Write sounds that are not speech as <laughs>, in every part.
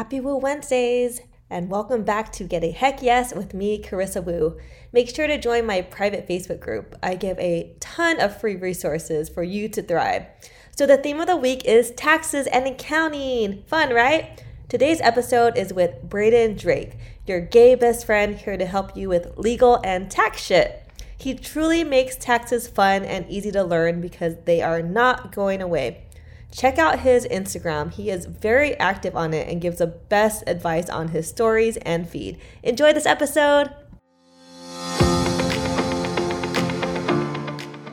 Happy Woo Wednesdays! And welcome back to Get a Heck Yes with me, Carissa Woo. Make sure to join my private Facebook group. I give a ton of free resources for you to thrive. So, the theme of the week is taxes and accounting. Fun, right? Today's episode is with Braden Drake, your gay best friend here to help you with legal and tax shit. He truly makes taxes fun and easy to learn because they are not going away. Check out his Instagram. He is very active on it and gives the best advice on his stories and feed. Enjoy this episode.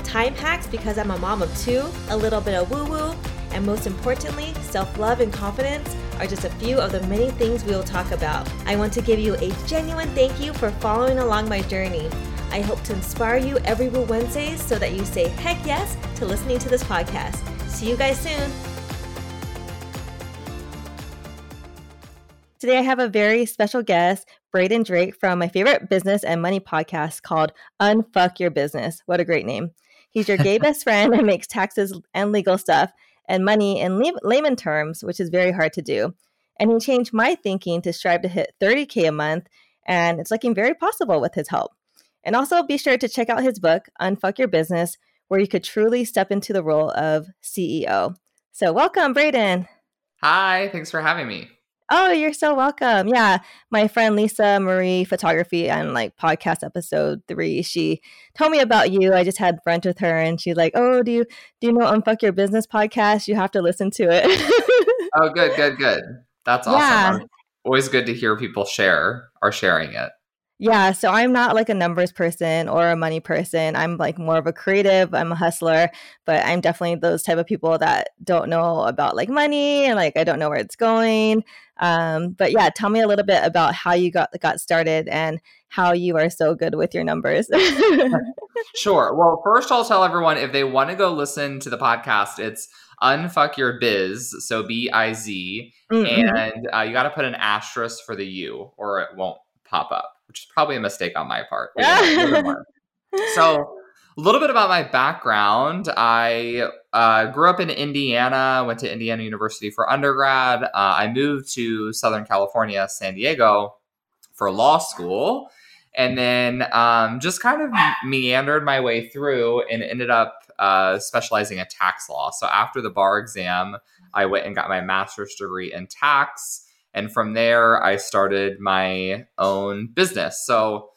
time hacks because I'm a mom of two, a little bit of woo woo, and most importantly, self love and confidence are just a few of the many things we will talk about. I want to give you a genuine thank you for following along my journey. I hope to inspire you every Woo Wednesday so that you say heck yes to listening to this podcast. See you guys soon. Today, I have a very special guest, Braden Drake from my favorite business and money podcast called Unfuck Your Business. What a great name. He's your gay best friend and makes taxes and legal stuff and money in layman terms, which is very hard to do. And he changed my thinking to strive to hit 30K a month, and it's looking very possible with his help. And also be sure to check out his book, Unfuck Your Business, where you could truly step into the role of CEO. So, welcome, Braden. Hi, thanks for having me. Oh, you're so welcome. Yeah. My friend Lisa Marie Photography on like podcast episode three, she told me about you. I just had brunch with her and she's like, Oh, do you do you know Unfuck Your Business podcast? You have to listen to it. oh, good, good, good. That's <laughs> awesome. Yeah. Always good to hear people share are sharing it. Yeah, so I'm not like a numbers person or a money person. I'm like more of a creative. I'm a hustler, but I'm definitely those type of people that don't know about like money and like I don't know where it's going. Um, but yeah, tell me a little bit about how you got got started and how you are so good with your numbers. sure. <laughs> Well, first I'll tell everyone if they want to go listen to the podcast, it's Unfuck Your Biz, so B I Z, mm-hmm. and uh, you got to put an asterisk for the U, or it won't pop up which is probably a mistake on my part. so, a little bit about my background. I uh, grew up in Indiana, went to Indiana University for undergrad. Uh, I moved to Southern California, San Diego for law school, and then um, just kind of meandered my way through and ended up uh, specializing in tax law. So, after the bar exam, I went and got my master's degree in tax. And from there, I started my own business. So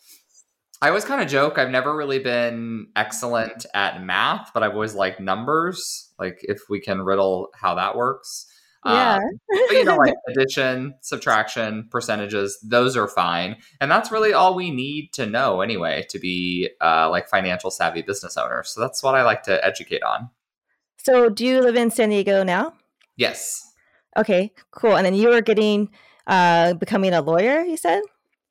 I always kind of joke, I've never really been excellent at math, but I've always liked numbers. Like if we can riddle how that works. Yeah. Um, but you know, like <laughs> addition, subtraction, percentages, those are fine. And that's really all we need to know anyway to be uh, like financial savvy business owners. So that's what I like to educate on. So do you live in San Diego now? Yes. Okay, cool. And then you were getting uh becoming a lawyer, you said?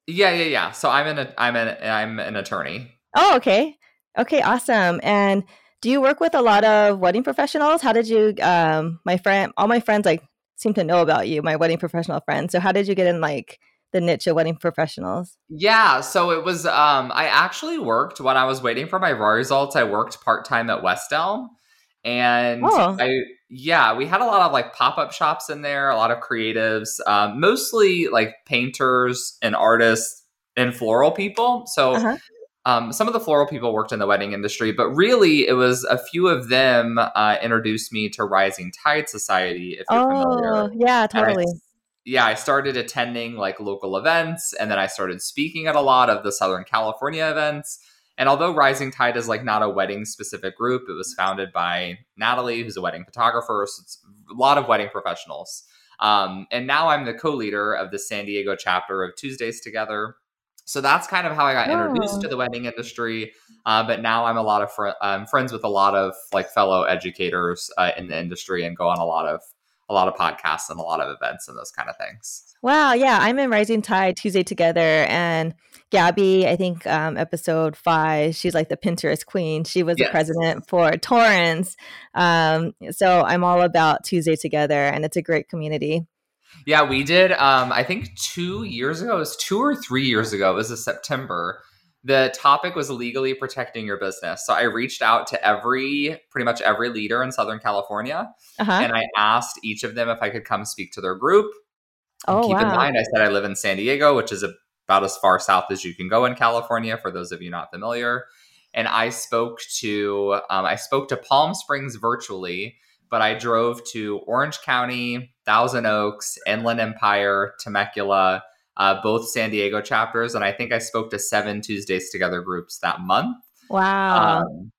Yeah, yeah, yeah. So I'm an I'm an I'm an attorney. Oh, okay. Okay, awesome. And do you work with a lot of wedding professionals? How did you um my friend all my friends like seem to know about you, my wedding professional friends. So how did you get in like the niche of wedding professionals? Yeah, so it was um I actually worked when I was waiting for my raw results, I worked part-time at West Elm and oh. I yeah, we had a lot of like pop up shops in there, a lot of creatives, um, mostly like painters and artists and floral people. So. Uh-huh. Um, some of the floral people worked in the wedding industry, but really it was a few of them uh, introduced me to Rising Tide Society. If you're oh, familiar, yeah, totally. Yeah, I started attending like local events, and then I started speaking at a lot of the Southern California events. And although Rising Tide is like not a wedding specific group, it was founded by Natalie, who's a wedding photographer. So it's a lot of wedding professionals. Um, and now I'm the co-leader of the San Diego chapter of Tuesdays Together. So that's kind of how I got introduced to the wedding industry. Uh, but now I'm a lot of fr- I'm friends with a lot of like fellow educators uh, in the industry and go on a lot of a lot of podcasts and a lot of events and those kind of things. Wow. Yeah. I'm in Rising Tide Tuesday Together. And Gabby, I think um, episode five, she's like the Pinterest queen. She was yes. the president for Torrance. Um, so I'm all about Tuesday Together, and it's a great community. Yeah, we did. Um, I think two years ago, it was two or three years ago, it was a September. The topic was legally protecting your business. So I reached out to every, pretty much every leader in Southern California, uh-huh. and I asked each of them if I could come speak to their group Oh, Keep wow. in mind, I said I live in San Diego, which is about as far south as you can go in California. For those of you not familiar, and I spoke to um, I spoke to Palm Springs virtually, but I drove to Orange County, Thousand Oaks, Inland Empire, Temecula, uh, both San Diego chapters, and I think I spoke to seven Tuesdays Together groups that month. Wow. Um,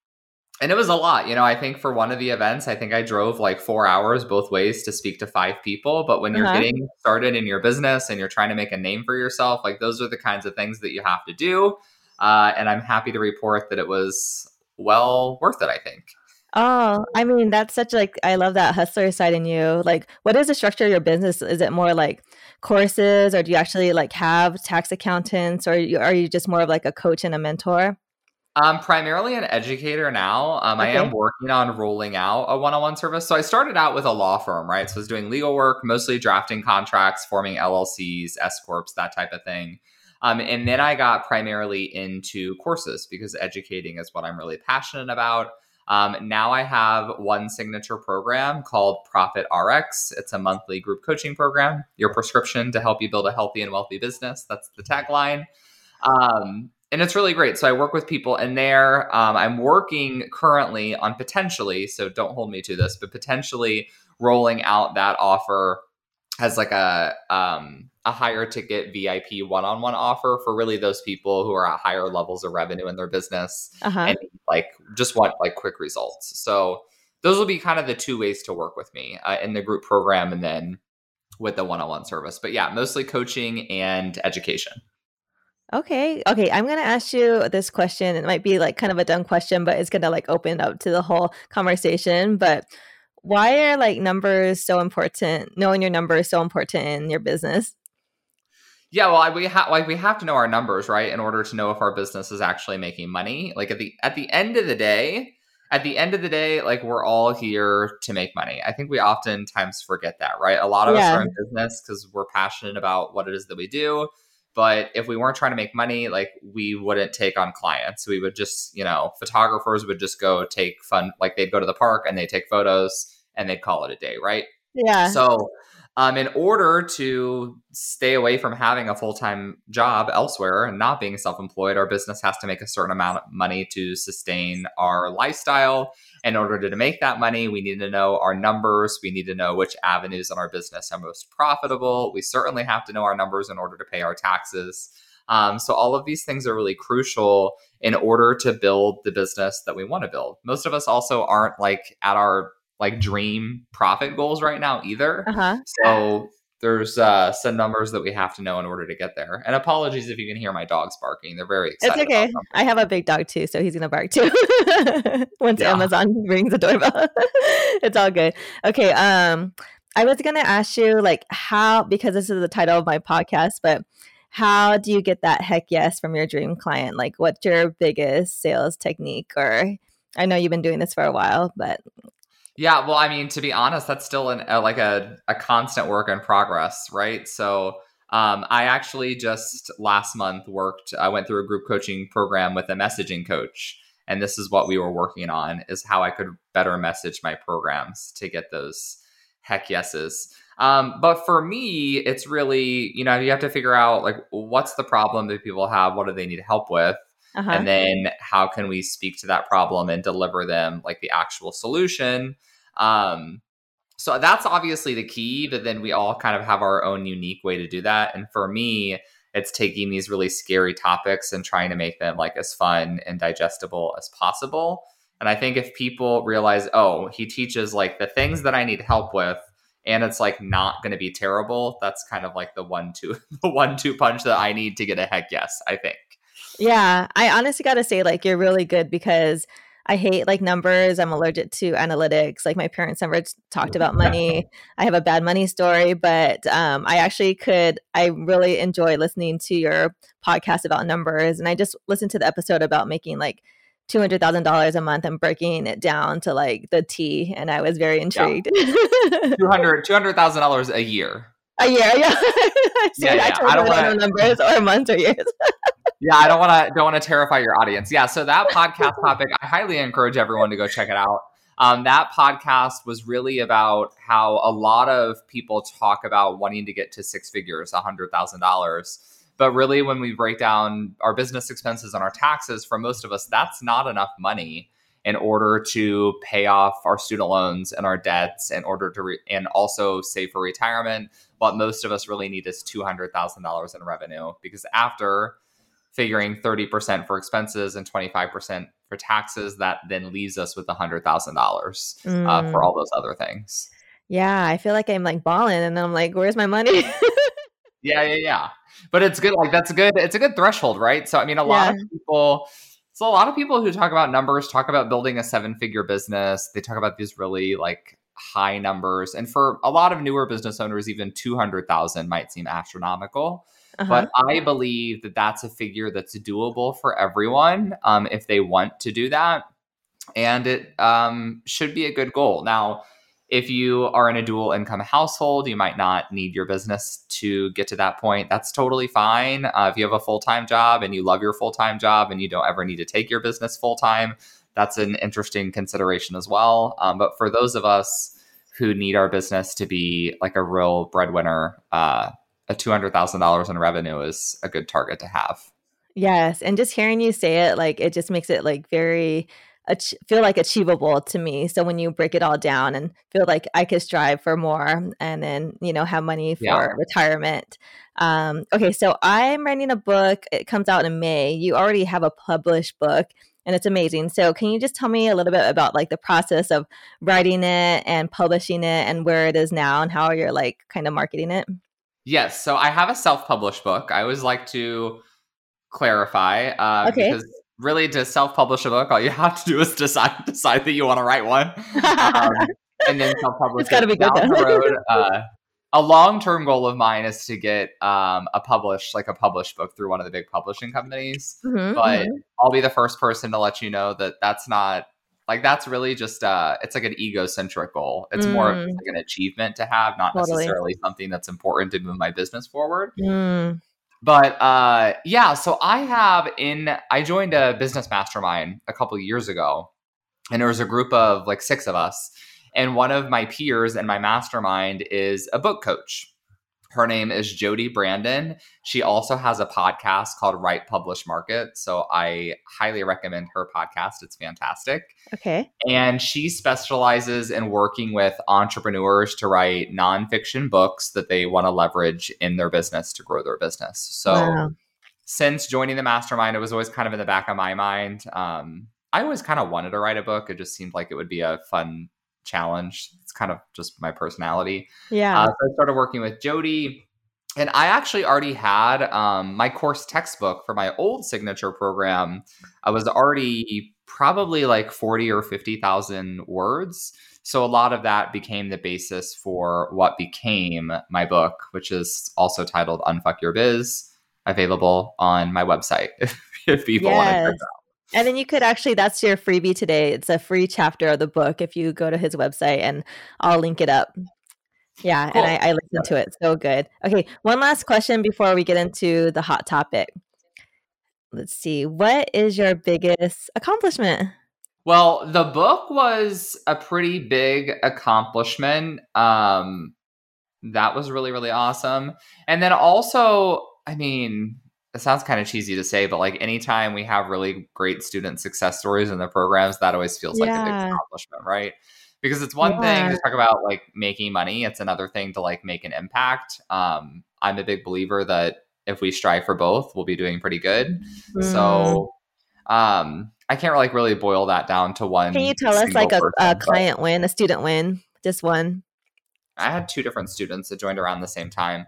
and it was a lot you know i think for one of the events i think i drove like four hours both ways to speak to five people but when you're uh-huh. getting started in your business and you're trying to make a name for yourself like those are the kinds of things that you have to do uh, and i'm happy to report that it was well worth it i think Oh, I mean, that's such like I love that hustler side in you. Like, what is the structure of your business? Is it more like courses, or do you actually like have tax accountants, or are you just more of like a coach and a mentor? I'm primarily an educator now. Um, okay. I am working on rolling out a one-on-one service. So I started out with a law firm, right? So I was doing legal work, mostly drafting contracts, forming LLCs, S corps, that type of thing. Um, and then I got primarily into courses because educating is what I'm really passionate about. Um, now I have one signature program called Profit RX. It's a monthly group coaching program, your prescription to help you build a healthy and wealthy business. That's the tagline. Um, and it's really great. So I work with people, and there um, I'm working currently on potentially. So don't hold me to this, but potentially rolling out that offer as like a um, a higher ticket VIP one on one offer for really those people who are at higher levels of revenue in their business uh-huh. and like just want like quick results. So those will be kind of the two ways to work with me uh, in the group program and then with the one on one service. But yeah, mostly coaching and education. Okay. Okay. I'm going to ask you this question. It might be like kind of a dumb question, but it's going to like open up to the whole conversation. But why are like numbers so important? Knowing your number is so important in your business? Yeah, well, we have like we have to know our numbers, right, in order to know if our business is actually making money. Like at the at the end of the day, at the end of the day, like we're all here to make money. I think we oftentimes forget that, right? A lot of yeah. us are in business because we're passionate about what it is that we do. But if we weren't trying to make money, like we wouldn't take on clients. We would just, you know, photographers would just go take fun, like they'd go to the park and they take photos and they'd call it a day, right? Yeah. So, um, in order to stay away from having a full time job elsewhere and not being self employed, our business has to make a certain amount of money to sustain our lifestyle in order to make that money, we need to know our numbers. We need to know which avenues in our business are most profitable. We certainly have to know our numbers in order to pay our taxes. Um, so all of these things are really crucial in order to build the business that we want to build. Most of us also aren't like at our like dream profit goals right now either. Uh-huh. So there's uh, some numbers that we have to know in order to get there. And apologies if you can hear my dogs barking; they're very excited. It's okay. I have a big dog too, so he's gonna bark too <laughs> once yeah. Amazon rings the doorbell. <laughs> it's all good. Okay. Um, I was gonna ask you like how because this is the title of my podcast, but how do you get that heck yes from your dream client? Like, what's your biggest sales technique? Or I know you've been doing this for a while, but yeah, well, I mean, to be honest, that's still an, a, like a, a constant work in progress, right? So, um, I actually just last month worked. I went through a group coaching program with a messaging coach, and this is what we were working on: is how I could better message my programs to get those heck yeses. Um, but for me, it's really you know you have to figure out like what's the problem that people have, what do they need help with, uh-huh. and then how can we speak to that problem and deliver them like the actual solution um, so that's obviously the key but then we all kind of have our own unique way to do that and for me it's taking these really scary topics and trying to make them like as fun and digestible as possible and i think if people realize oh he teaches like the things that i need help with and it's like not going to be terrible that's kind of like the one two <laughs> the one two punch that i need to get a heck yes i think yeah, I honestly got to say, like, you're really good because I hate like numbers. I'm allergic to analytics. Like my parents never talked about money. I have a bad money story, but um, I actually could. I really enjoy listening to your podcast about numbers, and I just listened to the episode about making like two hundred thousand dollars a month and breaking it down to like the T, and I was very intrigued. Yeah. Two hundred two hundred thousand dollars a year. A year, yeah. <laughs> yeah, yeah. I, I don't want numbers or months or years <laughs> yeah, I don't want to don't want to terrify your audience. Yeah, so that podcast <laughs> topic, I highly encourage everyone to go check it out. Um, that podcast was really about how a lot of people talk about wanting to get to six figures, a hundred thousand dollars. But really, when we break down our business expenses and our taxes, for most of us, that's not enough money in order to pay off our student loans and our debts, in order to re- and also save for retirement. What most of us really need is two hundred thousand dollars in revenue because after figuring 30% for expenses and 25% for taxes that then leaves us with $100000 mm. uh, for mm. all those other things yeah i feel like i'm like balling and then i'm like where's my money <laughs> yeah yeah yeah but it's good like that's a good it's a good threshold right so i mean a lot yeah. of people so a lot of people who talk about numbers talk about building a seven figure business they talk about these really like high numbers and for a lot of newer business owners even 200000 might seem astronomical uh-huh. But I believe that that's a figure that's doable for everyone um, if they want to do that. And it um, should be a good goal. Now, if you are in a dual income household, you might not need your business to get to that point. That's totally fine. Uh, if you have a full time job and you love your full time job and you don't ever need to take your business full time, that's an interesting consideration as well. Um, but for those of us who need our business to be like a real breadwinner, uh, a $200,000 in revenue is a good target to have. Yes. And just hearing you say it, like, it just makes it like very, ach- feel like achievable to me. So when you break it all down and feel like I could strive for more and then, you know, have money for yeah. retirement. Um, okay. So I'm writing a book. It comes out in May. You already have a published book and it's amazing. So can you just tell me a little bit about like the process of writing it and publishing it and where it is now and how you're like kind of marketing it? Yes. So I have a self published book. I always like to clarify uh, okay. because really to self publish a book, all you <laughs> have to do is decide decide that you want to write one. Um, <laughs> and then self publish it's gotta be good down the road. Uh, a long term goal of mine is to get um, a published, like a published book through one of the big publishing companies. Mm-hmm, but mm-hmm. I'll be the first person to let you know that that's not like that's really just uh it's like an egocentric goal it's mm. more of like an achievement to have not totally. necessarily something that's important to move my business forward mm. but uh yeah so i have in i joined a business mastermind a couple years ago and there was a group of like six of us and one of my peers in my mastermind is a book coach her name is Jodi Brandon. She also has a podcast called Write Publish Market. So I highly recommend her podcast. It's fantastic. Okay. And she specializes in working with entrepreneurs to write nonfiction books that they want to leverage in their business to grow their business. So wow. since joining the mastermind, it was always kind of in the back of my mind. Um, I always kind of wanted to write a book. It just seemed like it would be a fun challenge. It's kind of just my personality. Yeah. Uh, so I started working with Jodi. And I actually already had um, my course textbook for my old signature program. I was already probably like 40 or 50,000 words. So a lot of that became the basis for what became my book, which is also titled Unfuck Your Biz, available on my website <laughs> if people yes. want to check out. And then you could actually, that's your freebie today. It's a free chapter of the book if you go to his website and I'll link it up. Yeah, cool. and I, I listened to it. So good. Okay, one last question before we get into the hot topic. Let's see. What is your biggest accomplishment? Well, the book was a pretty big accomplishment. Um, that was really, really awesome. And then also, I mean, it sounds kind of cheesy to say, but like anytime we have really great student success stories in the programs, that always feels yeah. like a big accomplishment, right? Because it's one yeah. thing to talk about like making money, it's another thing to like make an impact. Um, I'm a big believer that if we strive for both, we'll be doing pretty good. Mm. So um, I can't like really boil that down to one. Can you tell us like a, person, a client win, a student win, just one? I had two different students that joined around the same time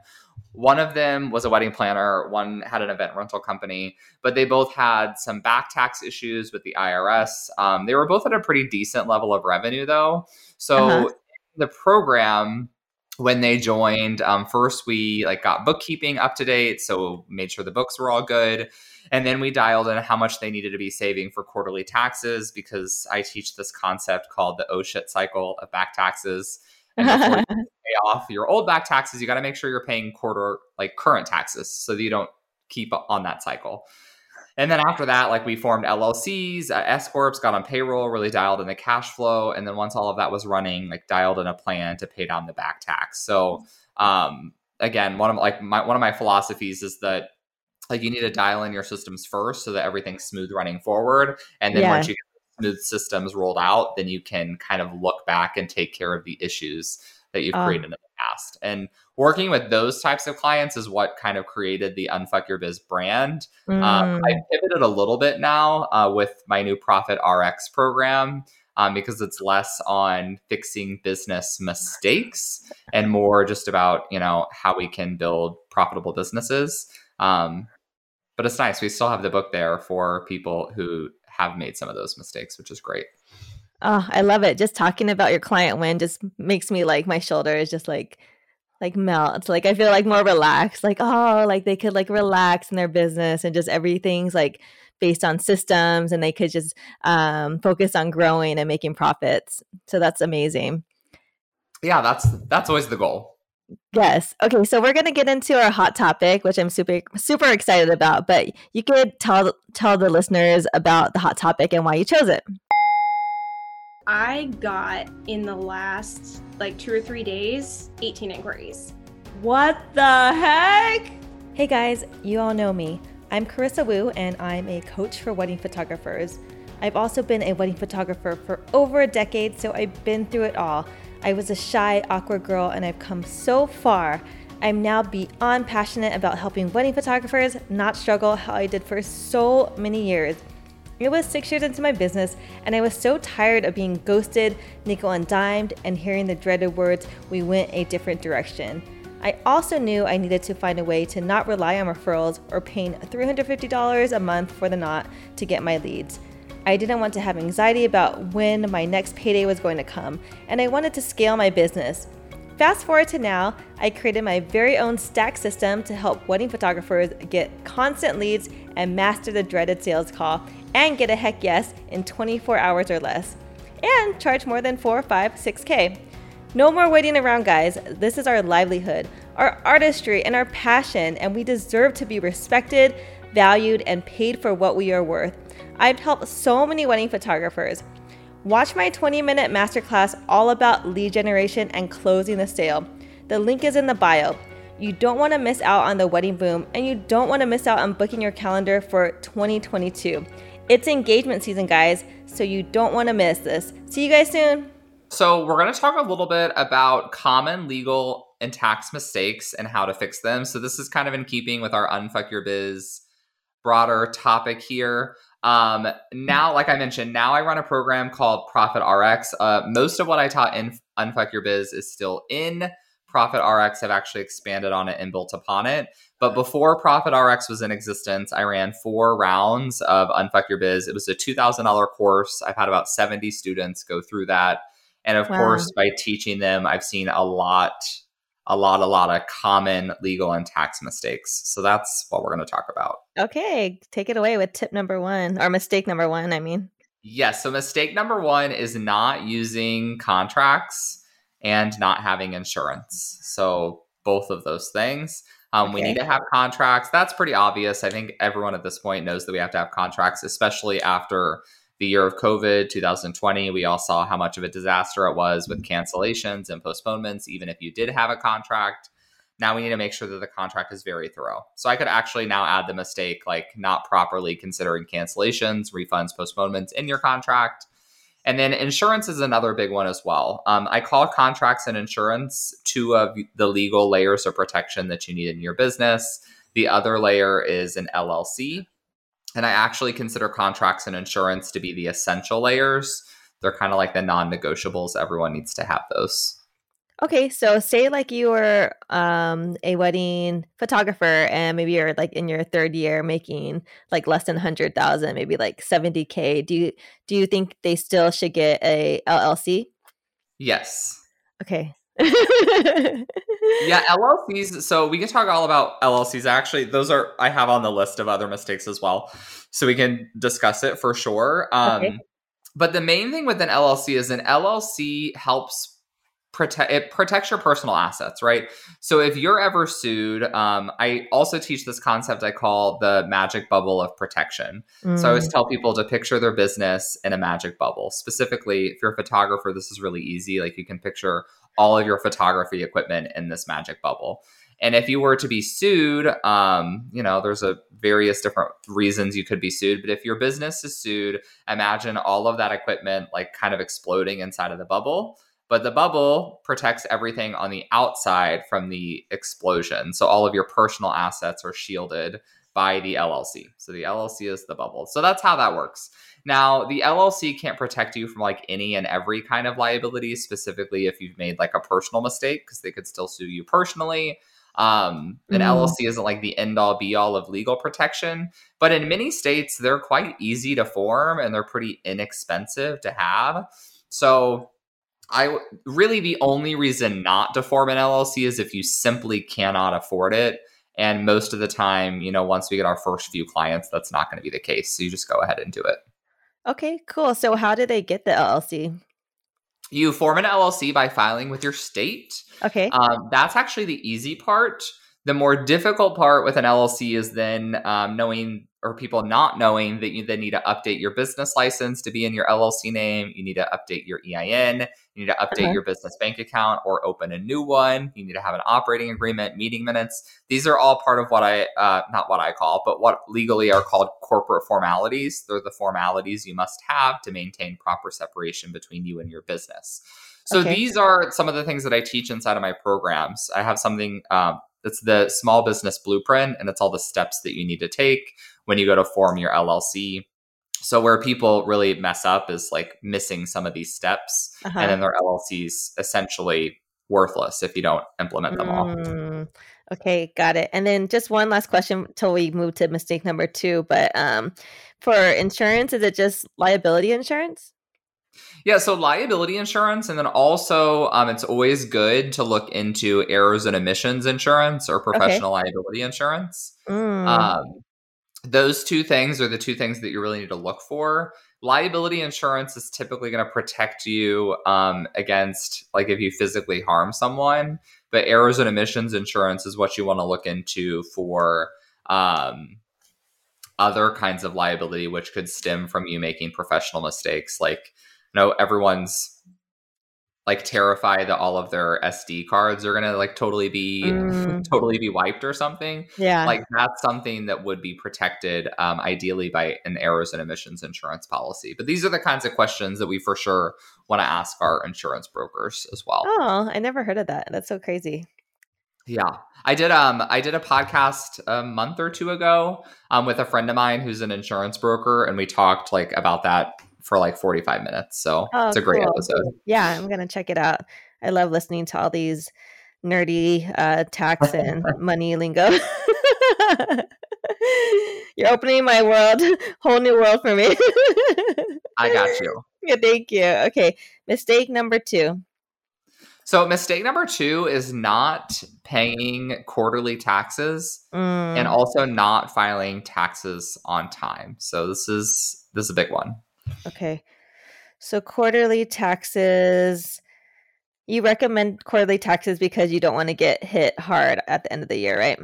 one of them was a wedding planner, one had an event rental company, but they both had some back tax issues with the IRS. Um, they were both at a pretty decent level of revenue, though. So uh-huh. the program, when they joined, um, first we like got bookkeeping up to date, so made sure the books were all good. And then we dialed in how much they needed to be saving for quarterly taxes because I teach this concept called the oh shit cycle of back taxes. And <laughs> pay off your old back taxes, you got to make sure you're paying quarter like current taxes so that you don't keep on that cycle. And then after that, like we formed LLCs, uh, S corps, got on payroll, really dialed in the cash flow, and then once all of that was running, like dialed in a plan to pay down the back tax. So um, again, one of like my one of my philosophies is that like you need to dial in your systems first so that everything's smooth running forward and then yeah. once you get smooth systems rolled out then you can kind of look back and take care of the issues that you've um, created in the past and working with those types of clients is what kind of created the unfuck your biz brand mm. um, i pivoted a little bit now uh, with my new profit rx program um, because it's less on fixing business mistakes and more just about you know how we can build profitable businesses um, but it's nice. We still have the book there for people who have made some of those mistakes, which is great. Oh, I love it. Just talking about your client win just makes me like my shoulders just like like melt. Like I feel like more relaxed. Like, oh, like they could like relax in their business and just everything's like based on systems and they could just um, focus on growing and making profits. So that's amazing. Yeah, that's that's always the goal. Yes. Okay. So we're going to get into our hot topic, which I'm super super excited about. But you could tell tell the listeners about the hot topic and why you chose it. I got in the last like two or three days 18 inquiries. What the heck? Hey guys, you all know me. I'm Carissa Woo, and I'm a coach for wedding photographers. I've also been a wedding photographer for over a decade, so I've been through it all I was a shy, awkward girl, and I've come so far. I'm now beyond passionate about helping wedding photographers not struggle how I did for so many years. It was six years into my business, and I was so tired of being ghosted, nickel and dimed, and hearing the dreaded words, we went a different direction. I also knew I needed to find a way to not rely on referrals or paying $350 a month for the knot to get my leads. I didn't want to have anxiety about when my next payday was going to come, and I wanted to scale my business. Fast forward to now, I created my very own stack system to help wedding photographers get constant leads and master the dreaded sales call and get a heck yes in 24 hours or less, and charge more than 4, 5, 6K. No more waiting around, guys. This is our livelihood, our artistry, and our passion, and we deserve to be respected, valued, and paid for what we are worth. I've helped so many wedding photographers. Watch my 20 minute masterclass all about lead generation and closing the sale. The link is in the bio. You don't want to miss out on the wedding boom, and you don't want to miss out on booking your calendar for 2022. It's engagement season, guys, so you don't want to miss this. See you guys soon. So, we're going to talk a little bit about common legal and tax mistakes and how to fix them. So, this is kind of in keeping with our Unfuck Your Biz broader topic here. Um, now, like I mentioned, now I run a program called Profit RX. Uh, most of what I taught in Unfuck Your Biz is still in Profit RX. I've actually expanded on it and built upon it. But before Profit RX was in existence, I ran four rounds of Unfuck Your Biz. It was a $2,000 course. I've had about 70 students go through that. And of wow. course, by teaching them, I've seen a lot a lot, a lot of common legal and tax mistakes. So that's what we're going to talk about. Okay, take it away with tip number one or mistake number one. I mean, yes. So mistake number one is not using contracts and not having insurance. So both of those things. Um, okay. We need to have contracts. That's pretty obvious. I think everyone at this point knows that we have to have contracts, especially after the year of COVID, 2020, we all saw how much of a disaster it was with cancellations and postponements, even if you did have a contract. Now we need to make sure that the contract is very thorough. So I could actually now add the mistake like not properly considering cancellations, refunds, postponements in your contract. And then insurance is another big one as well. Um, I call contracts and insurance two of the legal layers of protection that you need in your business. The other layer is an LLC, and I actually consider contracts and insurance to be the essential layers. They're kind of like the non negotiables. Everyone needs to have those. Okay, so say like you were um, a wedding photographer, and maybe you're like in your third year making like less than hundred thousand, maybe like seventy k. Do you do you think they still should get a LLC? Yes. Okay. Yeah, LLCs. So we can talk all about LLCs. Actually, those are I have on the list of other mistakes as well, so we can discuss it for sure. Um, okay. But the main thing with an LLC is an LLC helps protect it protects your personal assets right so if you're ever sued um, i also teach this concept i call the magic bubble of protection mm. so i always mm. tell people to picture their business in a magic bubble specifically if you're a photographer this is really easy like you can picture all of your photography equipment in this magic bubble and if you were to be sued um, you know there's a various different reasons you could be sued but if your business is sued imagine all of that equipment like kind of exploding inside of the bubble but the bubble protects everything on the outside from the explosion. So all of your personal assets are shielded by the LLC. So the LLC is the bubble. So that's how that works. Now, the LLC can't protect you from like any and every kind of liability, specifically if you've made like a personal mistake, because they could still sue you personally. Um, an mm. LLC isn't like the end all be all of legal protection, but in many states, they're quite easy to form and they're pretty inexpensive to have. So I really the only reason not to form an LLC is if you simply cannot afford it. And most of the time, you know, once we get our first few clients, that's not going to be the case. So you just go ahead and do it. Okay, cool. So how did they get the LLC? You form an LLC by filing with your state. Okay. Um, that's actually the easy part. The more difficult part with an LLC is then um, knowing or people not knowing that you then need to update your business license to be in your LLC name. You need to update your EIN. You need to update uh-huh. your business bank account or open a new one. You need to have an operating agreement, meeting minutes. These are all part of what I, uh, not what I call, but what legally are called corporate formalities. They're the formalities you must have to maintain proper separation between you and your business. So okay. these are some of the things that I teach inside of my programs. I have something um, that's the small business blueprint, and it's all the steps that you need to take when you go to form your LLC. So where people really mess up is like missing some of these steps, uh-huh. and then their LLC's essentially worthless if you don't implement them all. Mm, okay, got it. And then just one last question till we move to mistake number two. But um, for insurance, is it just liability insurance? Yeah, so liability insurance, and then also um, it's always good to look into errors and omissions insurance or professional okay. liability insurance. Mm. Um, those two things are the two things that you really need to look for. Liability insurance is typically going to protect you um, against, like, if you physically harm someone, but errors and omissions insurance is what you want to look into for um, other kinds of liability, which could stem from you making professional mistakes, like know everyone's like terrified that all of their SD cards are gonna like totally be mm. <laughs> totally be wiped or something. Yeah, like that's something that would be protected, um, ideally by an errors and omissions insurance policy. But these are the kinds of questions that we for sure want to ask our insurance brokers as well. Oh, I never heard of that. That's so crazy. Yeah. I did um I did a podcast a month or two ago um with a friend of mine who's an insurance broker and we talked like about that for like 45 minutes. So oh, it's a great cool. episode. Yeah, I'm going to check it out. I love listening to all these nerdy uh, tax and <laughs> money lingo. <laughs> You're opening my world, <laughs> whole new world for me. I got you. Yeah, thank you. Okay, mistake number two. So, mistake number two is not paying quarterly taxes mm. and also not filing taxes on time. So, this is this is a big one. Okay. So quarterly taxes. You recommend quarterly taxes because you don't want to get hit hard at the end of the year, right?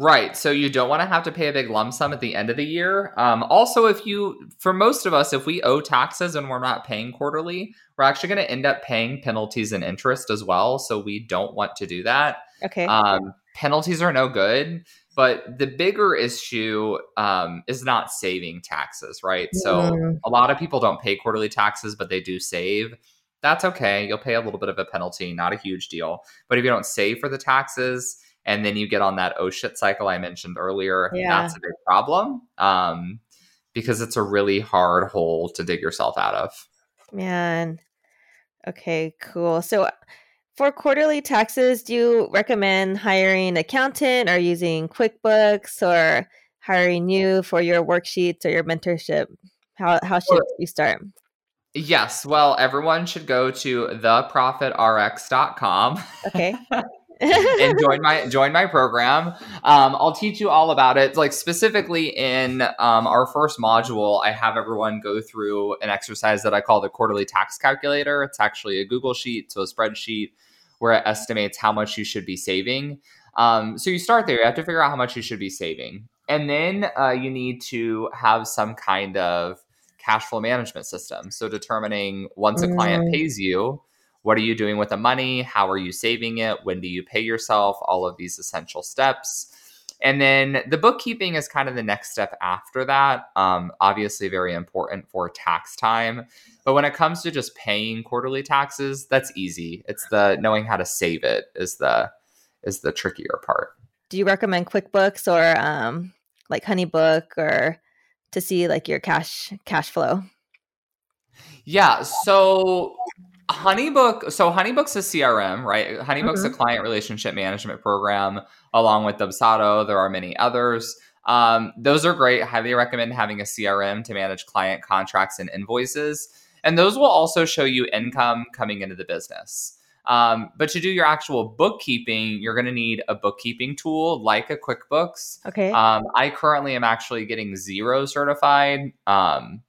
Right. So you don't want to have to pay a big lump sum at the end of the year. Um, also, if you, for most of us, if we owe taxes and we're not paying quarterly, we're actually going to end up paying penalties and interest as well. So we don't want to do that. Okay. Um, penalties are no good. But the bigger issue um, is not saving taxes, right? Mm. So a lot of people don't pay quarterly taxes, but they do save. That's okay. You'll pay a little bit of a penalty, not a huge deal. But if you don't save for the taxes, and then you get on that oh shit cycle I mentioned earlier, yeah. that's a big problem um, because it's a really hard hole to dig yourself out of. Man. Okay, cool. So For quarterly taxes, do you recommend hiring an accountant or using QuickBooks or hiring you for your worksheets or your mentorship? How how should well, you start? Yes. Well, everyone should go to theprofitrx.com. Okay. <laughs> and join my join my program. Um, I'll teach you all about it. Like specifically in um, our first module, I have everyone go through an exercise that I call the quarterly tax calculator. It's actually a Google sheet, so a spreadsheet where it estimates how much you should be saving. Um, so you start there. You have to figure out how much you should be saving, and then uh, you need to have some kind of cash flow management system. So determining once a client mm. pays you what are you doing with the money? How are you saving it? When do you pay yourself? All of these essential steps. And then the bookkeeping is kind of the next step after that. Um, obviously, very important for tax time. But when it comes to just paying quarterly taxes, that's easy. It's the knowing how to save it is the is the trickier part. Do you recommend QuickBooks or um, like HoneyBook or to see like your cash cash flow? Yeah. So Honeybook, so Honeybook's a CRM, right? Honeybook's mm-hmm. a client relationship management program along with Dubsado. There are many others. Um, those are great. Highly recommend having a CRM to manage client contracts and invoices. And those will also show you income coming into the business. Um, but to do your actual bookkeeping, you're going to need a bookkeeping tool like a QuickBooks. Okay. Um, I currently am actually getting Xero certified. Um,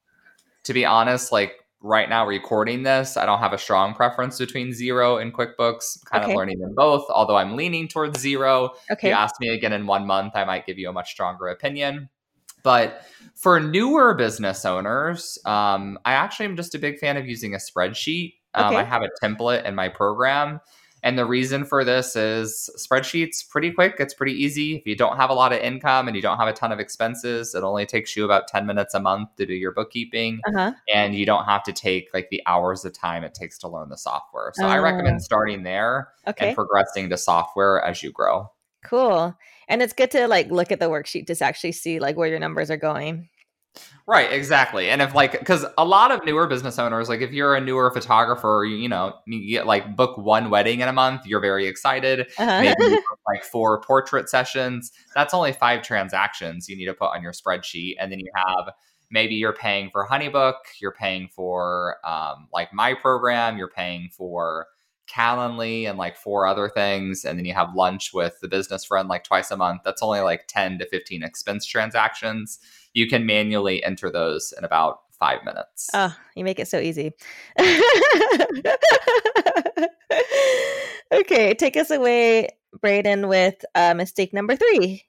to be honest, like right now recording this, I don't have a strong preference between Xero and QuickBooks. I'm kind okay. of learning them both, although I'm leaning towards Xero. Okay. If you ask me again in one month, I might give you a much stronger opinion. But for newer business owners, um, I actually am just a big fan of using a spreadsheet. Um, okay. I have a template in my program and the reason for this is spreadsheets pretty quick. It's pretty easy. If you don't have a lot of income and you don't have a ton of expenses, it only takes you about 10 minutes a month to do your bookkeeping. Uh-huh. And you don't have to take like the hours of time it takes to learn the software. So uh, I recommend oh. starting there okay. and progressing to software as you grow. Cool. And it's good to like look at the worksheet to actually see like where your numbers are going. Right, exactly. And if like, because a lot of newer business owners, like if you're a newer photographer, you, you know, you get like book one wedding in a month, you're very excited. Uh-huh. Maybe <laughs> like four portrait sessions. That's only five transactions you need to put on your spreadsheet. And then you have maybe you're paying for Honeybook, you're paying for um, like my program, you're paying for Calendly and like four other things. And then you have lunch with the business friend like twice a month. That's only like 10 to 15 expense transactions you can manually enter those in about five minutes. Oh, you make it so easy. <laughs> okay, take us away, Braden, with uh, mistake number three.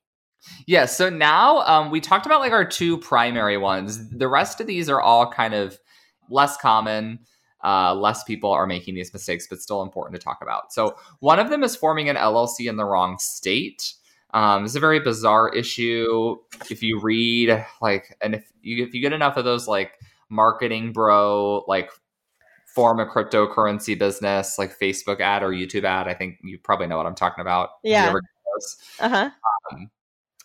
Yeah, so now um, we talked about like our two primary ones. The rest of these are all kind of less common. Uh, less people are making these mistakes, but still important to talk about. So, one of them is forming an LLC in the wrong state. Um, it's a very bizarre issue. If you read like, and if you if you get enough of those like marketing bro like form a cryptocurrency business like Facebook ad or YouTube ad, I think you probably know what I'm talking about. Yeah. Uh huh. Um,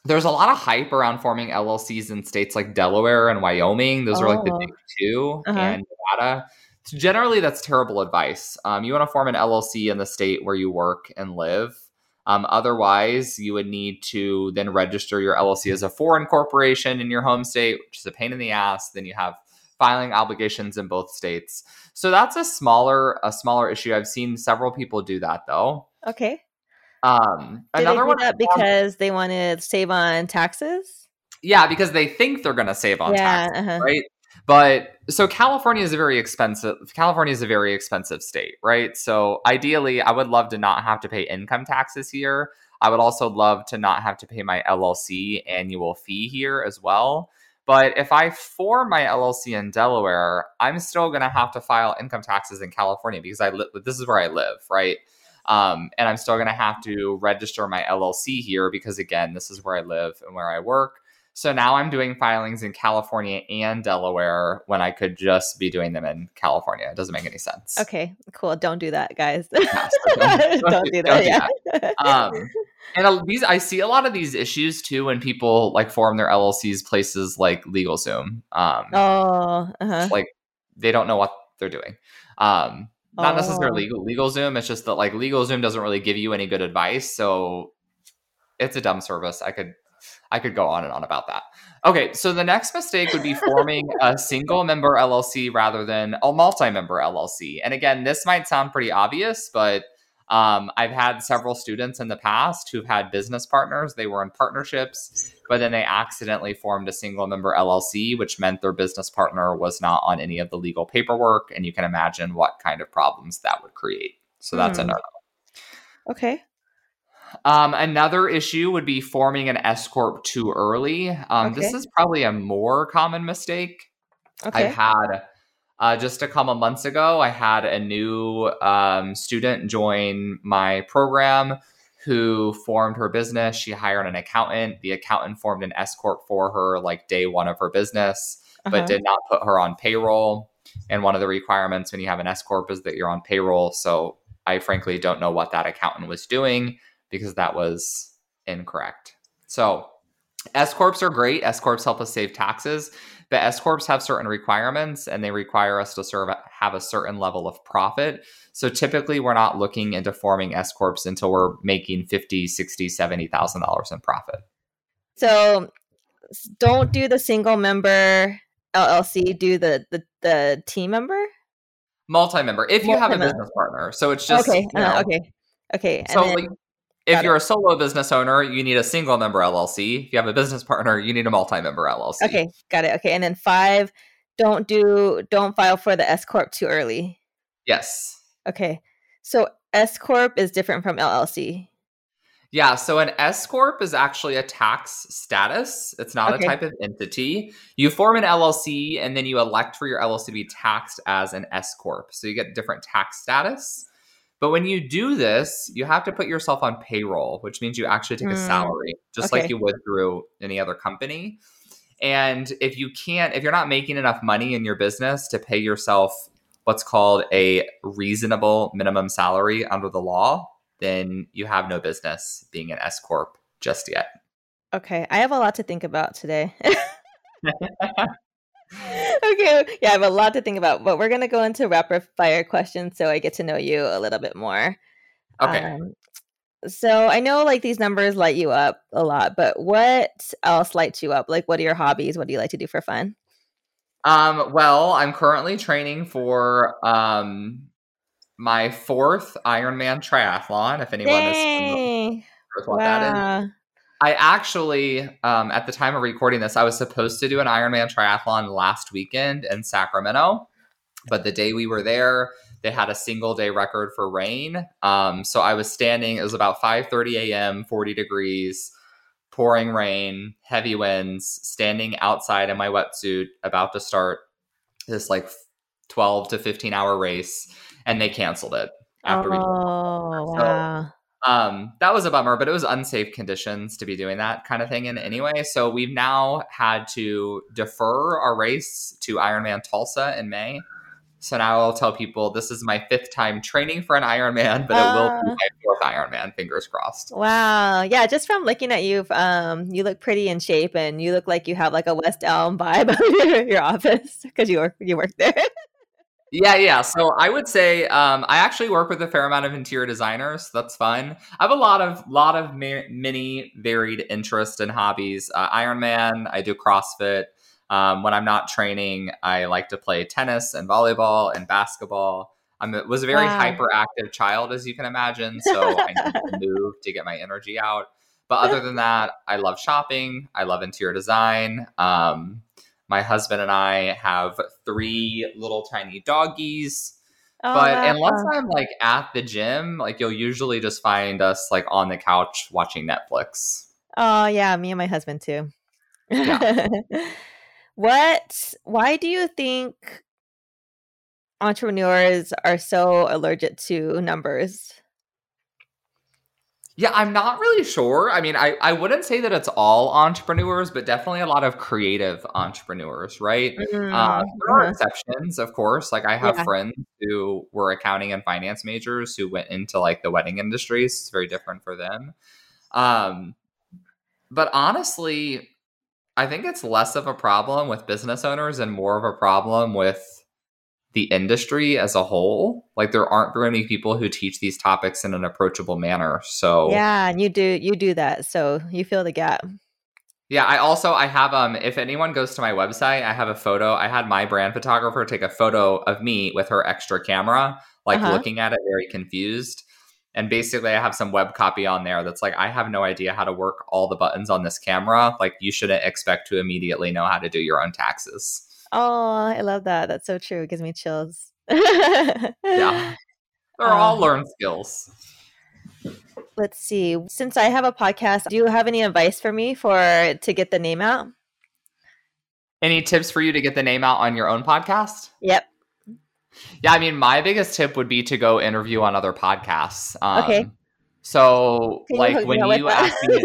there's a lot of hype around forming LLCs in states like Delaware and Wyoming. Those oh. are like the oh. big 2 uh-huh. and Nevada. So generally, that's terrible advice. Um, you want to form an LLC in the state where you work and live. Um, otherwise, you would need to then register your LLC as a foreign corporation in your home state, which is a pain in the ass. Then you have filing obligations in both states. So that's a smaller a smaller issue. I've seen several people do that though. Okay. Um, Did another one that because they want to save on taxes. Yeah, because they think they're going to save on yeah, taxes, uh-huh. right? But so California is a very expensive California is a very expensive state, right? So ideally, I would love to not have to pay income taxes here. I would also love to not have to pay my LLC annual fee here as well. But if I form my LLC in Delaware, I'm still going to have to file income taxes in California because I li- this is where I live, right? Um, and I'm still going to have to register my LLC here because again, this is where I live and where I work. So now I'm doing filings in California and Delaware when I could just be doing them in California. It doesn't make any sense. Okay, cool. Don't do that, guys. Don't, <laughs> don't, <laughs> don't, do that. Yeah. That. Um, and these, I see a lot of these issues too when people like form their LLCs places like LegalZoom. Um, oh, uh-huh. like they don't know what they're doing. Um, not oh. necessarily LegalZoom. It's just that like LegalZoom doesn't really give you any good advice. So it's a dumb service. I could I could go on and on about that. Okay, so the next mistake would be forming a <laughs> single member LLC rather than a multi member LLC. And again, this might sound pretty obvious, but um, I've had several students in the past who've had business partners. They were in partnerships, but then they accidentally formed a single member LLC, which meant their business partner was not on any of the legal paperwork. And you can imagine what kind of problems that would create. So that's mm. another. Okay. Um, another issue would be forming an S corp too early. Um, okay. This is probably a more common mistake. Okay. I've had uh, just a couple months ago, I had a new um, student join my program who formed her business. She hired an accountant. The accountant formed an S corp for her like day one of her business, uh-huh. but did not put her on payroll. And one of the requirements when you have an S corp is that you're on payroll. So I frankly don't know what that accountant was doing because that was incorrect. So S corps are great. S corps help us save taxes, but S corps have certain requirements and they require us to serve have a certain level of profit. So typically we're not looking into forming S corps until we're making 50, 60, 70,000 dollars in profit. So don't do the single member LLC, do the the, the team member? Multi-member if you Multi-member. have a business partner. So it's just Okay, you know, uh, okay. Okay. So then, like if Got you're it. a solo business owner, you need a single member LLC. If you have a business partner, you need a multi-member LLC. Okay, got it. Okay, and then five, don't do don't file for the S corp too early. Yes. Okay, so S corp is different from LLC. Yeah, so an S corp is actually a tax status. It's not okay. a type of entity. You form an LLC and then you elect for your LLC to be taxed as an S corp. So you get different tax status. But when you do this, you have to put yourself on payroll, which means you actually take mm. a salary, just okay. like you would through any other company. And if you can't, if you're not making enough money in your business to pay yourself what's called a reasonable minimum salary under the law, then you have no business being an S Corp just yet. Okay. I have a lot to think about today. <laughs> okay. Yeah, I have a lot to think about, but we're going to go into rapid fire questions so I get to know you a little bit more. Okay. Um, so I know like these numbers light you up a lot, but what else lights you up? Like, what are your hobbies? What do you like to do for fun? Um, well, I'm currently training for um my fourth Ironman triathlon. If anyone Dang. is with what wow. that is, I actually, um, at the time of recording this, I was supposed to do an Ironman triathlon last weekend in Sacramento, but the day we were there, they had a single day record for rain. Um, so I was standing. It was about 5:30 a.m., 40 degrees, pouring rain, heavy winds, standing outside in my wetsuit, about to start this like 12 to 15 hour race, and they canceled it after oh, we. So, wow um, that was a bummer, but it was unsafe conditions to be doing that kind of thing in anyway. So we've now had to defer our race to Ironman Tulsa in May. So now I'll tell people this is my fifth time training for an Ironman, but uh, it will be uh. my fourth Ironman. Fingers crossed. Wow, yeah. Just from looking at you, um, you look pretty in shape, and you look like you have like a West Elm vibe <laughs> of your, your office because you work you work there. Yeah, yeah. So I would say um, I actually work with a fair amount of interior designers. That's fun. I have a lot of lot of ma- many varied interests and hobbies. Uh, Ironman. I do CrossFit. Um, when I'm not training, I like to play tennis and volleyball and basketball. I was a very wow. hyperactive child, as you can imagine. So I need to <laughs> move to get my energy out. But other than that, I love shopping. I love interior design. Um, my husband and I have three little tiny doggies. Oh, but unless fun. I'm like at the gym, like you'll usually just find us like on the couch watching Netflix. Oh yeah, me and my husband too. Yeah. <laughs> what why do you think entrepreneurs are so allergic to numbers? Yeah, I'm not really sure. I mean, I, I wouldn't say that it's all entrepreneurs, but definitely a lot of creative entrepreneurs, right? Mm-hmm. Uh, there are exceptions, of course. Like I have yeah. friends who were accounting and finance majors who went into like the wedding industry. So it's very different for them. Um, but honestly, I think it's less of a problem with business owners and more of a problem with the industry as a whole. Like there aren't very many people who teach these topics in an approachable manner. So Yeah, and you do you do that. So you fill the gap. Yeah, I also I have um if anyone goes to my website, I have a photo. I had my brand photographer take a photo of me with her extra camera, like Uh-huh. looking at it very confused. And basically I have some web copy on there that's like I have no idea how to work all the buttons on this camera. Like you shouldn't expect to immediately know how to do your own taxes. Oh, I love that. That's so true. It gives me chills. Yeah. <laughs> They're all Uh, learned skills. Let's see. Since I have a podcast, do you have any advice for me for to get the name out? Any tips for you to get the name out on your own podcast? Yep. Yeah, I mean, my biggest tip would be to go interview on other podcasts. Um, Okay. So, Can like, me when you ask, me,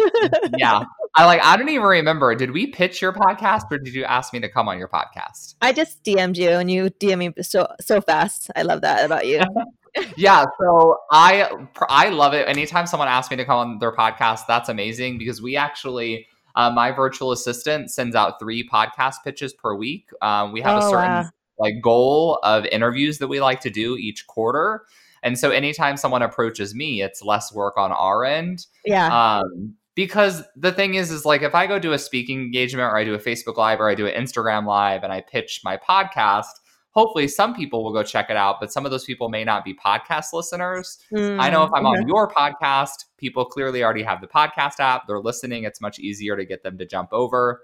yeah, I like, I don't even remember. Did we pitch your podcast, or did you ask me to come on your podcast? I just DM'd you and you DM me so so fast. I love that about you. <laughs> yeah, so I I love it. Anytime someone asks me to come on their podcast, that's amazing because we actually. Uh, my virtual assistant sends out three podcast pitches per week. Um, we have a Oh, certain wow. like goal of interviews that we like to do each quarter. And so anytime someone approaches me, it's less work on our end. Yeah. Um, because the thing is, is like if I go do a speaking engagement or I do a Facebook Live or I do an Instagram Live and I pitch my podcast, hopefully some people will go check it out, but some of those people may not be podcast listeners. I know if I'm Mm, okay. on your podcast, people clearly already have the podcast app. They're listening. It's much easier to get them to jump over.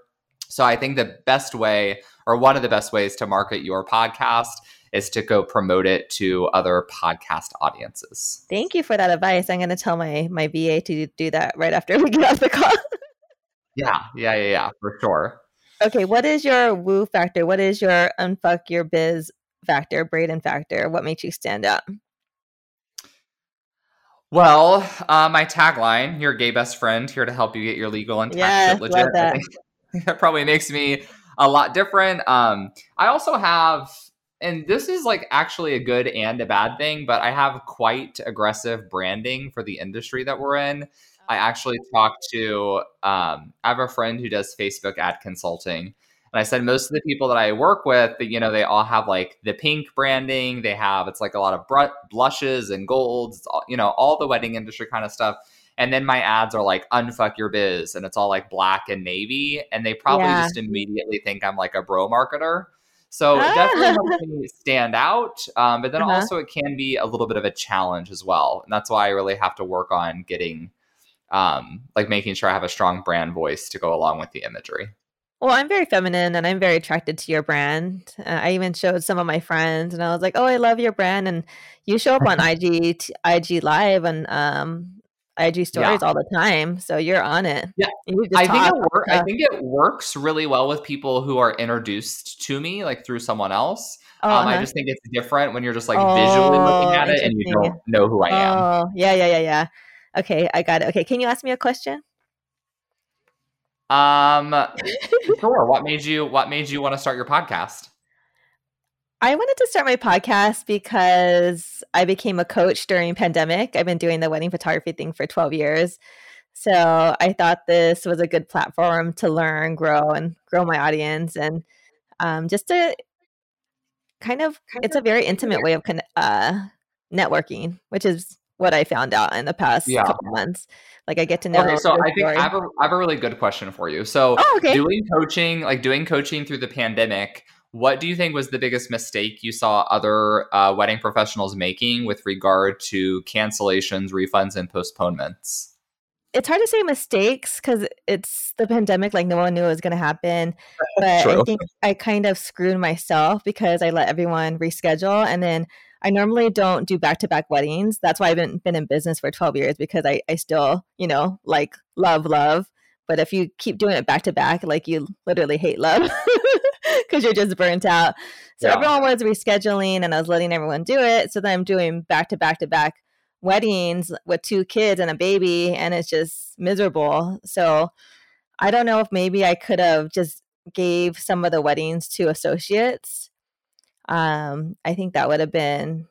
So I think the best way, or one of the best ways to market your podcast, is to go promote it to other podcast audiences. Thank you for that advice. I'm going to tell my my VA to do that right after we get off the call. <laughs> Yeah, yeah, yeah, yeah, for sure. okay, what is your woo factor? What is your unfuck your biz factor, Braden factor? What makes you stand out? Well, uh, my tagline, your gay best friend, here to help you get your legal and tax Yes, legit. That. <laughs> that probably makes me a lot different. Um, I also have, and this is like actually a good and a bad thing, but I have quite aggressive branding for the industry that we're in. I actually talked to, um, I have a friend who does Facebook ad consulting. And I said most of the people that I work with, you know, they all have like the pink branding. They have it's like a lot of br- blushes and golds. It's all, you know, all the wedding industry kind of stuff. And then my ads are like unfuck your biz, and it's all like black and navy. And they probably Yeah. just immediately think I'm like a bro marketer. So Ah. definitely helps me stand out. Um, but then Uh-huh. also it can be a little bit of a challenge as well. And that's why I really have to work on getting um, like making sure I have a strong brand voice to go along with the imagery. Well, I'm very feminine and I'm very attracted to your brand. Uh, I even showed some of my friends and I was like, "Oh, I love your brand." And you show up on <laughs> IG t- IG live and um IG stories all the time, so you're on it. Yeah. I think it wor- I think it works really well with people who are introduced to me like through someone else. Oh, um, I uh-huh. just think it's different when you're just like visually looking Oh, at it and you don't know who I am. Oh, yeah, yeah, yeah, yeah. Okay, I got it. Okay, can you ask me a question? Um, <laughs> sure. What made you What made you want to start your podcast? I wanted to start my podcast because I became a coach during pandemic. I've been doing the wedding photography thing for 12 years. So I thought this was a good platform to learn, grow, and grow my audience, and um, just to kind of, it's a very intimate way of con- uh, networking, which is what I found out in the past Yeah. couple months. Like I get to know. Okay, so I think. I have, a, I have a really good question for you. So, oh, okay. doing coaching, like doing coaching through the pandemic, what do you think was the biggest mistake you saw other uh, wedding professionals making with regard to cancellations, refunds, and postponements? it's hard to say mistakes because it's the pandemic like no one knew it was going to happen. <laughs> But i think i kind of screwed myself because i let everyone reschedule and then i normally don't do back-to-back weddings. That's why i've been, been in business for 12 years because I, I still you know like love love. But if you keep doing it back to back like you literally hate love <laughs> <laughs> because you're just burnt out. So Yeah. everyone was rescheduling and i was letting everyone do it. So then i'm doing back to back to back weddings with two kids and a baby and it's just miserable. So i don't know if maybe i could have just gave some of the weddings to associates. Um i think that would have been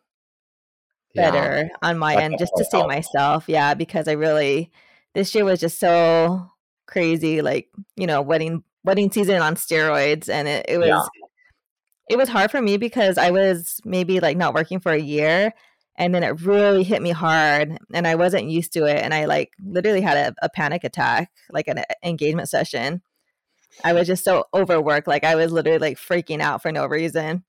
Yeah. better on my end just to save myself. Yeah because i really this year was just so crazy like you know wedding wedding season on steroids and it, it was Yeah. it was hard for me because I was maybe like not working for a year and then it really hit me hard and I wasn't used to it and I like literally had a, a panic attack like an engagement session. I was just so overworked like I was literally like freaking out for no reason.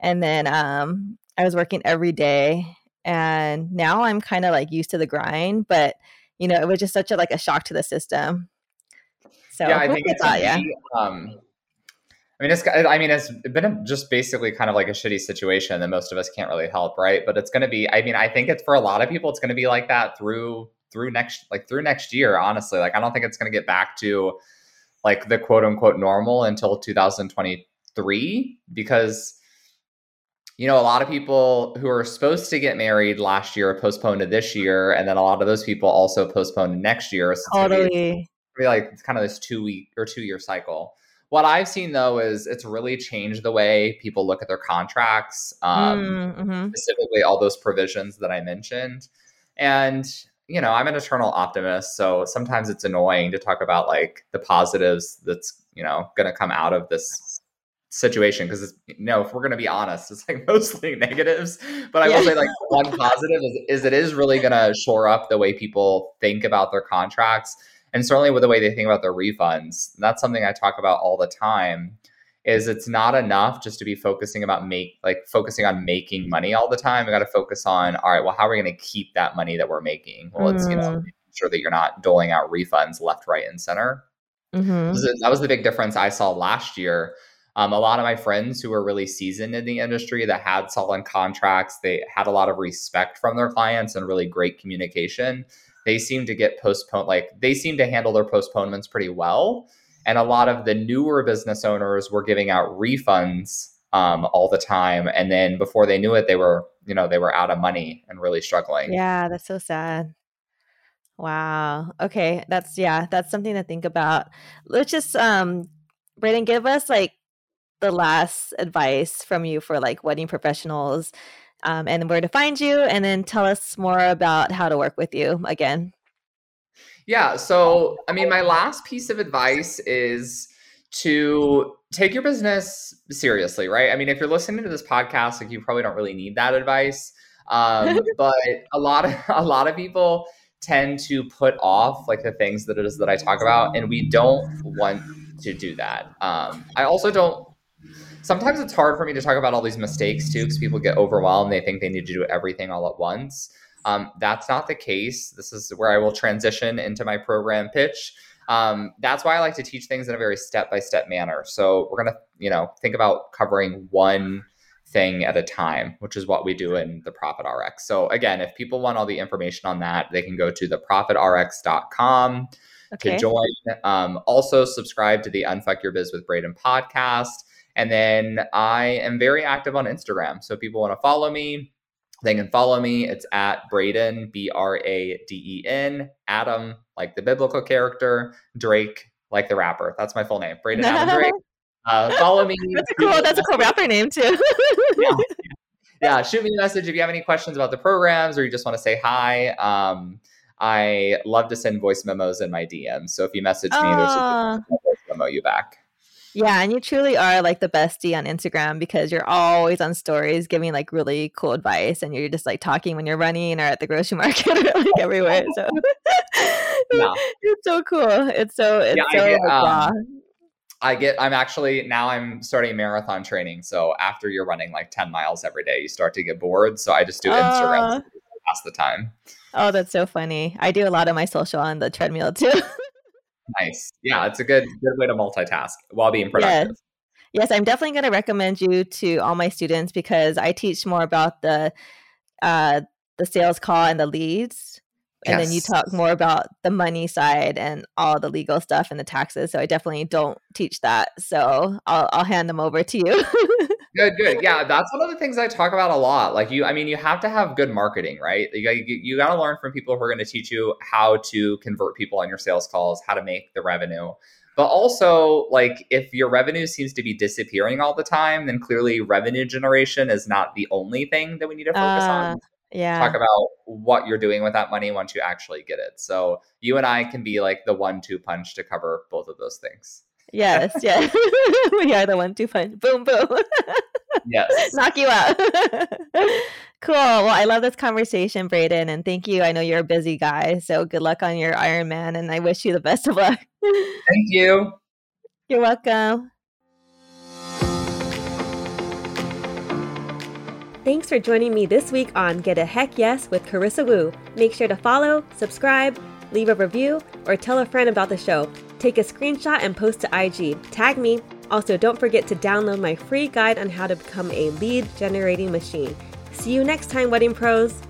And then um I was working every day and now I'm kind of like used to the grind, but you know, it was just such a like a shock to the system. So yeah, I think it's thought, yeah. um I mean, it's. I mean, it's been a, just basically kind of like a shitty situation that most of us can't really help, right? But it's going to be. I mean, I think it's for a lot of people, it's going to be like that through through next like through next year. Honestly, like I don't think it's going to get back to like the quote unquote normal until 2023 because you know a lot of people who are supposed to get married last year postponed to this year and then a lot of those people also postponed to next year so totally. Like it's kind of this two week or two year cycle what I've seen though is it's really changed the way people look at their contracts, um, mm, mm-hmm. specifically all those provisions that I mentioned. And you know, I'm an eternal optimist, so sometimes it's annoying to talk about like the positives that's you know going to come out of this situation because you know if we're going to be honest it's like <laughs> mostly negatives but i yeah. will say like one positive is, is it is really going to shore up the way people think about their contracts and certainly with the way they think about their refunds that's something i talk about all the time is it's not enough just to be focusing about make like focusing on making money all the time. We got to focus on all right well how are we going to keep that money that we're making? Well it's you know mm. making sure that you're not doling out refunds left right and center. Mm-hmm. that was the big difference i saw last year. Um, a lot of my friends who were really seasoned in the industry that had solid contracts they had a lot of respect from their clients and really great communication they seem to get postponed like they seem to handle their postponements pretty well. And a lot of the newer business owners were giving out refunds um, all the time. And then before they knew it they were you know they were out of money and really struggling. Yeah that's so sad. Wow. Okay that's yeah that's something to think about. Let's just um Braden, give us like the last advice from you for like wedding professionals um, and where to find you, and then tell us more about how to work with you again. Yeah. So, I mean, my last piece of advice is to take your business seriously, right? I mean, if you're listening to this podcast, like you probably don't really need that advice. Um, <laughs> but a lot of a lot of people tend to put off like the things that it is that I talk about, and we don't want to do that. Um, I also don't sometimes it's hard for me to talk about all these mistakes too because people get overwhelmed they think they need to do everything all at once. Um, that's not the case. This is where i will transition into my program pitch. Um, that's why i like to teach things in a very step-by-step manner. So we're going to you know think about covering one thing at a time which is what we do in the profit rx so again if people want all the information on that they can go to theprofitrx.com okay. to join. Um, also subscribe to the unfuck your biz with braden podcast and then I am very active on Instagram. So if people want to follow me, they can follow me. It's at Braden, B R A D E N, Adam, like the biblical character, Drake, like the rapper. That's my full name, Braden Adam Drake. <laughs> Uh, follow me. that's a cool. That's a cool rapper name too. <laughs> yeah. yeah, shoot me a message if you have any questions about the programs or you just want to say hi. Um, I love to send voice memos in my DMs. So if you message me, there's a voice memo you back. Yeah, and you truly are like the bestie on Instagram because you're always on stories giving like really cool advice and you're just like talking when you're running or at the grocery <laughs> market or like everywhere. So <laughs> yeah. it's so cool. It's so it's yeah, so I get, um, I get I'm actually now I'm starting marathon training. So after you're running like 10 miles every day, you start to get bored. So I just do Instagram uh, pass <laughs> the time. Oh, that's so funny. I do a lot of my social on the treadmill too. Nice. Yeah, it's a good good way to multitask while being productive. Yes. Yes, I'm definitely going to recommend you to all my students because I teach more about the uh, the sales call and the leads, and yes. then you talk more about the money side and all the legal stuff and the taxes. So I definitely don't teach that. So I'll I'll hand them over to you. <laughs> good good. Yeah that's one of the things i talk about a lot. Like you i mean you have to have good marketing right? You, you, you got to learn from people who are going to teach you how to convert people on your sales calls how to make the revenue. But also like if your revenue seems to be disappearing all the time then clearly revenue generation is not the only thing that we need to focus uh, on yeah. Talk about what you're doing with that money once you actually get it. So you and i can be like the one two punch to cover both of those things Yes, yes. <laughs> we are the one two punch. Boom, boom. <laughs> Yes. Knock you out. <laughs> cool. Well, I love this conversation, Braden, and thank you. I know you're a busy guy, so good luck on your Ironman, and I wish you the best of luck. Thank you. You're welcome. Thanks for joining me this week on Get a Heck Yes with Carissa Woo. Make sure to follow, subscribe, leave a review, or tell a friend about the show. Take a screenshot and post to IG. Tag me. Also, don't forget to download my free guide on how to become a lead generating machine. See you next time, Wedding Pros!